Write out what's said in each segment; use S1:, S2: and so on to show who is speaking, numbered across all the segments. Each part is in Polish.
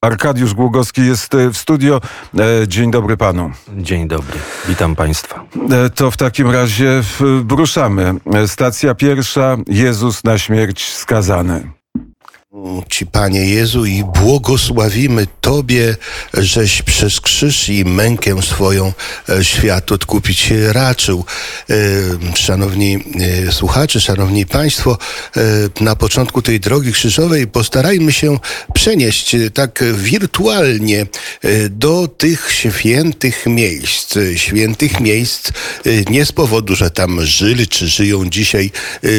S1: Arkadiusz Głogowski jest w studio. Dzień dobry panu.
S2: Dzień dobry, witam państwa.
S1: To w takim razie ruszamy. Stacja pierwsza, Jezus na śmierć skazany.
S3: Ci, Panie Jezu, i błogosławimy Tobie, żeś przez krzyż i mękę swoją e, świat odkupić raczył. E, szanowni e, słuchacze, szanowni Państwo, na początku tej drogi krzyżowej postarajmy się przenieść tak wirtualnie do tych świętych miejsc. Świętych miejsc nie z powodu, że tam żyli czy żyją dzisiaj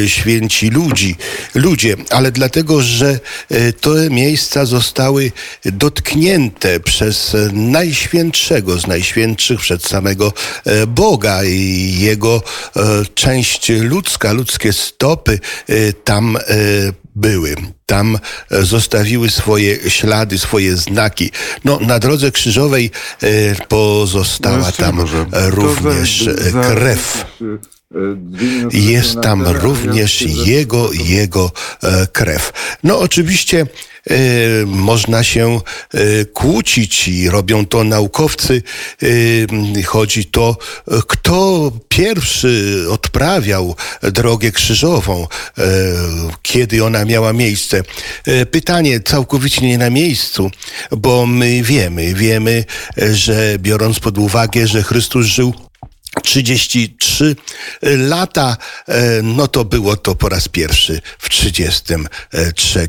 S3: święci ludzi, ludzie, ale dlatego, że te miejsca zostały dotknięte przez najświętszego z najświętszych, przed samego e, Boga i jego e, część ludzka, ludzkie stopy tam były. Tam zostawiły swoje ślady, swoje znaki. No, na drodze krzyżowej pozostała no tam również krew. Jest tam również jego, jego e, krew. No oczywiście e, można się e, kłócić i robią to naukowcy. Chodzi to, kto pierwszy odprawiał drogę krzyżową, kiedy ona miała miejsce. Pytanie całkowicie nie na miejscu, bo my wiemy, wiemy, że biorąc pod uwagę, że Chrystus żył 33 lata, e, no to było to po raz pierwszy w 33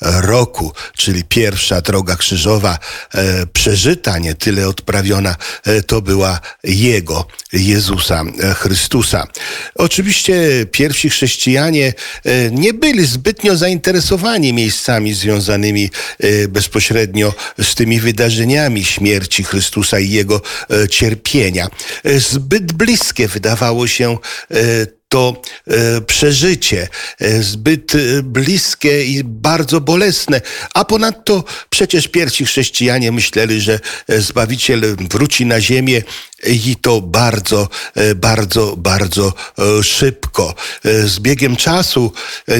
S3: roku, czyli pierwsza droga krzyżowa e, przeżyta, nie tyle odprawiona, e, to była Jego, Jezusa Chrystusa. Oczywiście pierwsi chrześcijanie nie byli zbytnio zainteresowani miejscami związanymi bezpośrednio z tymi wydarzeniami śmierci Chrystusa i Jego cierpienia. Zbyt zbyt bliskie wydawało się e, to e, przeżycie, e, zbyt bliskie i bardzo bolesne. A ponadto przecież pierwsi chrześcijanie myśleli, że Zbawiciel wróci na ziemię i to bardzo, bardzo, bardzo szybko. Z biegiem czasu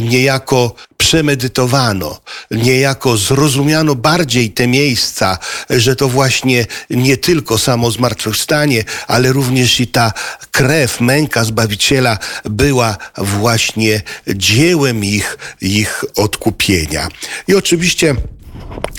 S3: niejako przemedytowano, niejako zrozumiano bardziej te miejsca, że to właśnie nie tylko samo zmartwychwstanie, ale również i ta krew, męka Zbawiciela była właśnie dziełem ich, ich odkupienia. I oczywiście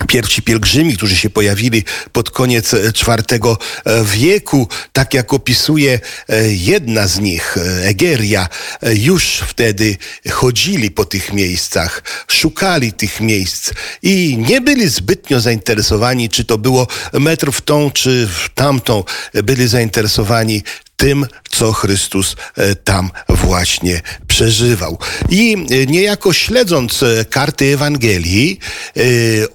S3: Pierwsi pielgrzymi, którzy się pojawili pod koniec IV e, wieku, tak jak opisuje e, jedna z nich, e, Egeria, już wtedy chodzili po tych miejscach, szukali tych miejsc i nie byli zbytnio zainteresowani, czy to było metr w tą, czy w tamtą. Byli zainteresowani tym, co Chrystus e, tam właśnie przeżywał. I e, niejako śledząc e, karty Ewangelii,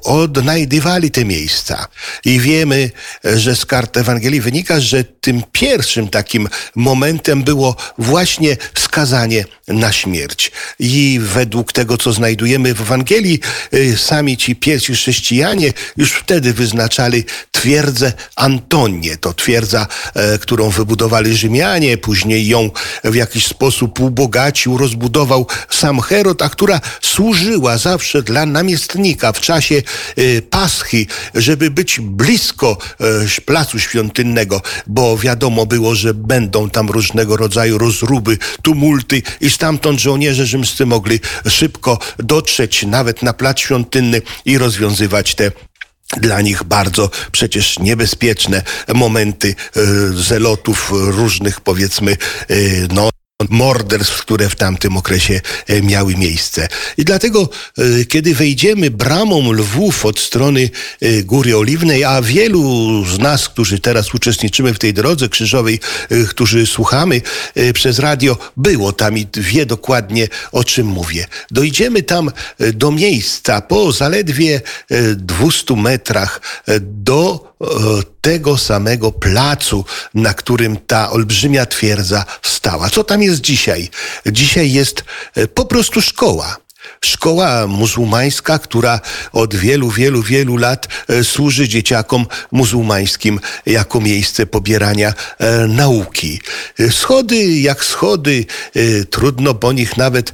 S3: odnajdywali te miejsca. I wiemy, że z kart Ewangelii wynika, że tym pierwszym takim momentem było właśnie skazanie na śmierć. I według tego, co znajdujemy w Ewangelii, sami ci pierwsi chrześcijanie już wtedy wyznaczali twierdzę Antonię. To twierdza, którą wybudowali Rzymianie, później ją w jakiś sposób rozbudował sam Herod, a która służyła zawsze dla namiestnika w czasie y, Paschy, żeby być blisko y, placu świątynnego, bo wiadomo było, że będą tam różnego rodzaju rozruby, tumulty i stamtąd żołnierze rzymscy mogli szybko dotrzeć nawet na plac świątynny i rozwiązywać te dla nich bardzo przecież niebezpieczne momenty e, zelotów różnych powiedzmy no morderstw, które w tamtym okresie e, miały miejsce. I dlatego, e, kiedy wejdziemy bramą Lwów od strony e, Góry Oliwnej, a wielu z nas, którzy teraz uczestniczymy w tej drodze krzyżowej, którzy słuchamy przez radio, było tam i wie dokładnie o czym mówię. Dojdziemy tam do miejsca po zaledwie 200 metrach do tego samego placu, na którym ta olbrzymia twierdza stała. Co tam jest dzisiaj? Dzisiaj jest e, po prostu szkoła. Szkoła muzułmańska, która od wielu, wielu, wielu lat e, służy dzieciakom muzułmańskim jako miejsce pobierania e, nauki. Schody jak schody, trudno po nich nawet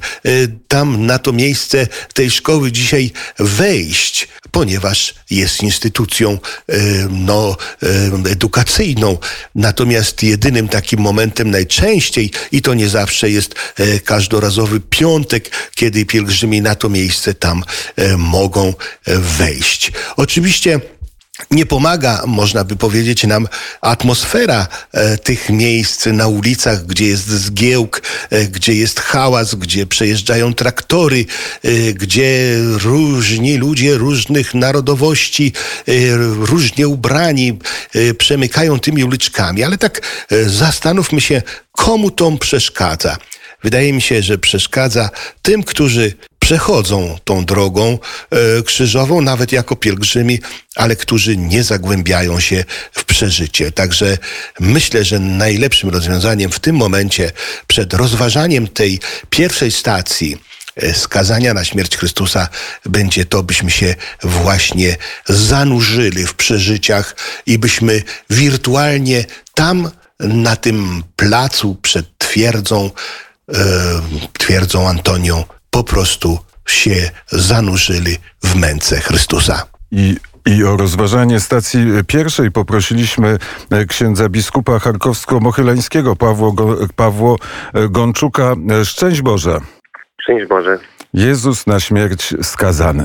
S3: tam na to miejsce tej szkoły dzisiaj wejść. ponieważ jest instytucją e, no, e, edukacyjną. Natomiast jedynym takim momentem najczęściej, i to nie zawsze jest e, każdorazowy piątek, kiedy pielgrzymi na to miejsce tam mogą wejść. Oczywiście nie pomaga, można by powiedzieć, nam atmosfera e, tych miejsc na ulicach, gdzie jest zgiełk, e, gdzie jest hałas, gdzie przejeżdżają traktory, e, gdzie różni ludzie różnych narodowości, e, różnie ubrani, e, przemykają tymi uliczkami. Ale tak e, zastanówmy się, komu to przeszkadza. Wydaje mi się, że przeszkadza tym, którzy przechodzą tą drogą e, krzyżową, nawet jako pielgrzymi, ale którzy nie zagłębiają się w przeżycie. Także myślę, że najlepszym rozwiązaniem w tym momencie, przed rozważaniem tej pierwszej stacji, e, skazania na śmierć Chrystusa będzie to, byśmy się właśnie zanurzyli w przeżyciach i byśmy wirtualnie tam na tym placu przed twierdzą, twierdzą Antonią, po prostu się zanurzyli w męce Chrystusa.
S1: I i o rozważanie stacji pierwszej poprosiliśmy e, księdza biskupa charkowsko-mochyleńskiego Pawło, Pawło e, Gączuka. E, szczęść Boże.
S4: Szczęść Boże.
S1: Jezus na śmierć skazany.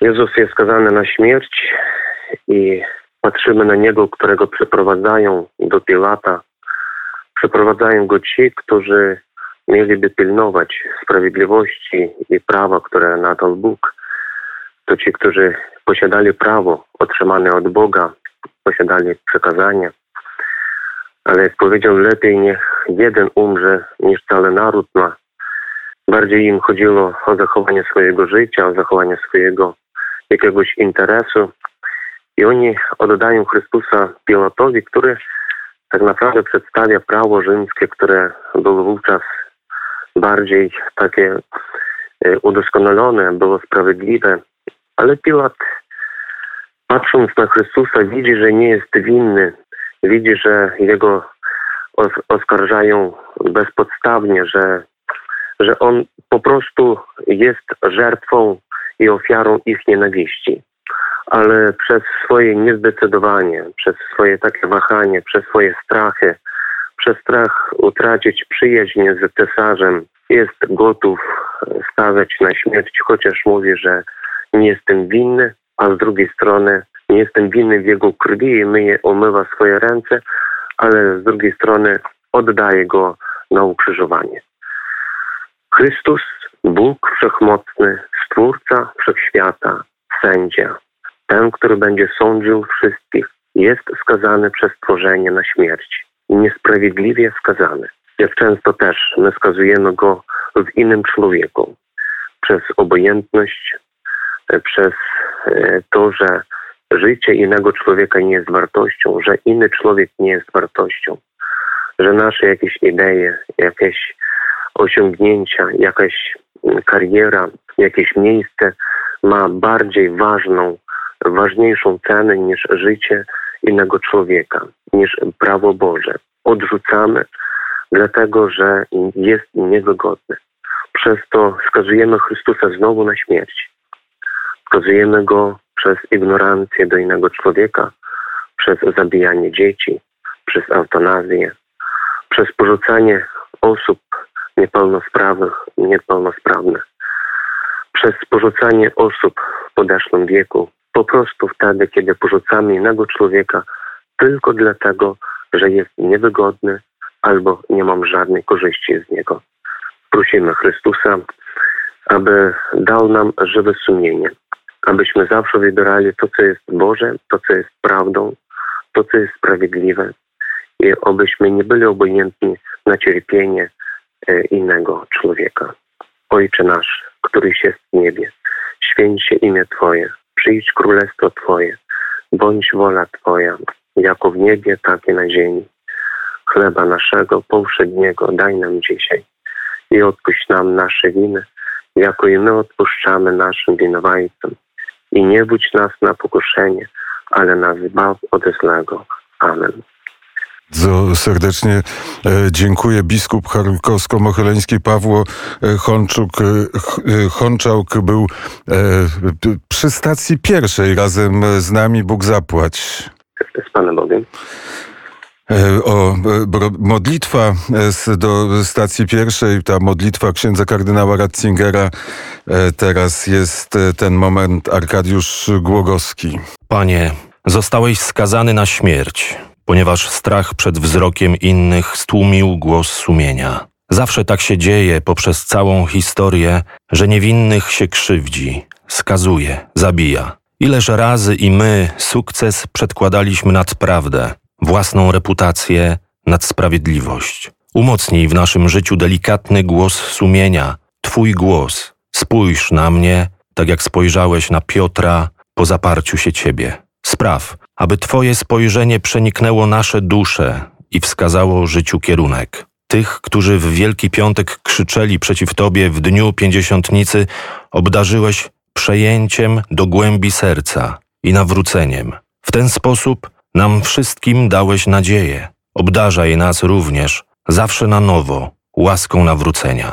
S4: Jezus jest skazany na śmierć i patrzymy na Niego, którego przeprowadzają do Pilata. Przeprowadzają Go ci, którzy mieliby pilnować sprawiedliwości i prawa, które nadał Bóg, to ci, którzy posiadali prawo otrzymane od Boga, posiadali przekazanie. Ale jak powiedział, lepiej niech jeden umrze niż cały naród ma. Bardziej im chodziło o zachowanie swojego życia, o zachowanie swojego jakiegoś interesu. I oni oddają Chrystusa Pilatowi, który tak naprawdę przedstawia prawo rzymskie, które było wówczas bardziej takie e, udoskonalone, było sprawiedliwe. Ale Pilat, patrząc na Chrystusa, widzi, że nie jest winny. Widzi, że jego oskarżają bezpodstawnie, że, że on po prostu jest żertwą i ofiarą ich nienawiści. Ale przez swoje niezdecydowanie, przez swoje takie wahanie, przez swoje strachy, przez strach utracić przyjaźń z cesarzem, jest gotów stawiać na śmierć, chociaż mówi, że nie jestem winny, a z drugiej strony nie jestem winny w jego krwi i myje, umywa swoje ręce, ale z drugiej strony oddaje go na ukrzyżowanie. Chrystus, Bóg Wszechmocny, Stwórca Wszechświata, sędzia, ten, który będzie sądził wszystkich, jest skazany przez stworzenie na śmierć. Niesprawiedliwie skazany. Jak często też my skazujemy go w innym człowieku. Przez obojętność, e, przez e, to, że życie innego człowieka nie jest wartością, że inny człowiek nie jest wartością, że nasze jakieś idee, jakieś osiągnięcia, jakaś mm, kariera, jakieś miejsce ma bardziej ważną, ważniejszą cenę niż życie innego człowieka, niż prawo Boże. Odrzucamy, dlatego że jest niewygodny. Przez to skazujemy Chrystusa znowu na śmierć. Skazujemy go przez ignorancję do innego człowieka, przez zabijanie dzieci, przez eutanazję, przez porzucanie osób niepełnosprawnych, niepełnosprawnych, przez porzucanie osób w podeszłym wieku, po prostu wtedy, kiedy porzucamy innego człowieka tylko dlatego, że jest niewygodny albo nie mam żadnej korzyści z niego. Prosimy Chrystusa, aby dał nam żywe sumienie, abyśmy zawsze wybierali to, co jest Boże, to, co jest prawdą, to, co jest sprawiedliwe i abyśmy nie byli obojętni na cierpienie e, innego człowieka. Ojcze nasz, któryś jest w niebie, święć się imię Twoje, przyjdź królestwo Twoje, bądź wola Twoja, jako w niebie, tak i na ziemi. Chleba naszego powszedniego daj nam dzisiaj i odpuść nam nasze winy, jako i my odpuszczamy naszym winowajcom. I nie budź nas na pokuszenie, ale nas zbaw od złego. Amen.
S1: Bardzo serdecznie e, dziękuję. Biskup charkowsko-mohyleński Pawło e, Honczuk, e, Honczałk był przy stacji pierwszej razem z nami. Bóg zapłać.
S4: Z Panem Bogiem.
S1: O, modlitwa do stacji pierwszej, ta modlitwa księdza kardynała Ratzingera. Teraz jest ten moment Arkadiusz Głogowski.
S2: Panie, zostałeś skazany na śmierć, ponieważ strach przed wzrokiem innych stłumił głos sumienia. Zawsze tak się dzieje poprzez całą historię, że niewinnych się krzywdzi, skazuje, zabija. Ileż razy i my sukces przedkładaliśmy nad prawdę, własną reputację nad sprawiedliwość. Umocnij w naszym życiu delikatny głos sumienia, Twój głos. Spójrz na mnie, tak jak spojrzałeś na Piotra po zaparciu się Ciebie. Spraw, aby Twoje spojrzenie przeniknęło nasze dusze i wskazało życiu kierunek. Tych, którzy w Wielki Piątek krzyczeli przeciw Tobie w dniu pięćdziesiątnicy, obdarzyłeś przejęciem do głębi serca i nawróceniem. W ten sposób nam wszystkim dałeś nadzieję. Obdarzaj nas również, zawsze na nowo, łaską nawrócenia.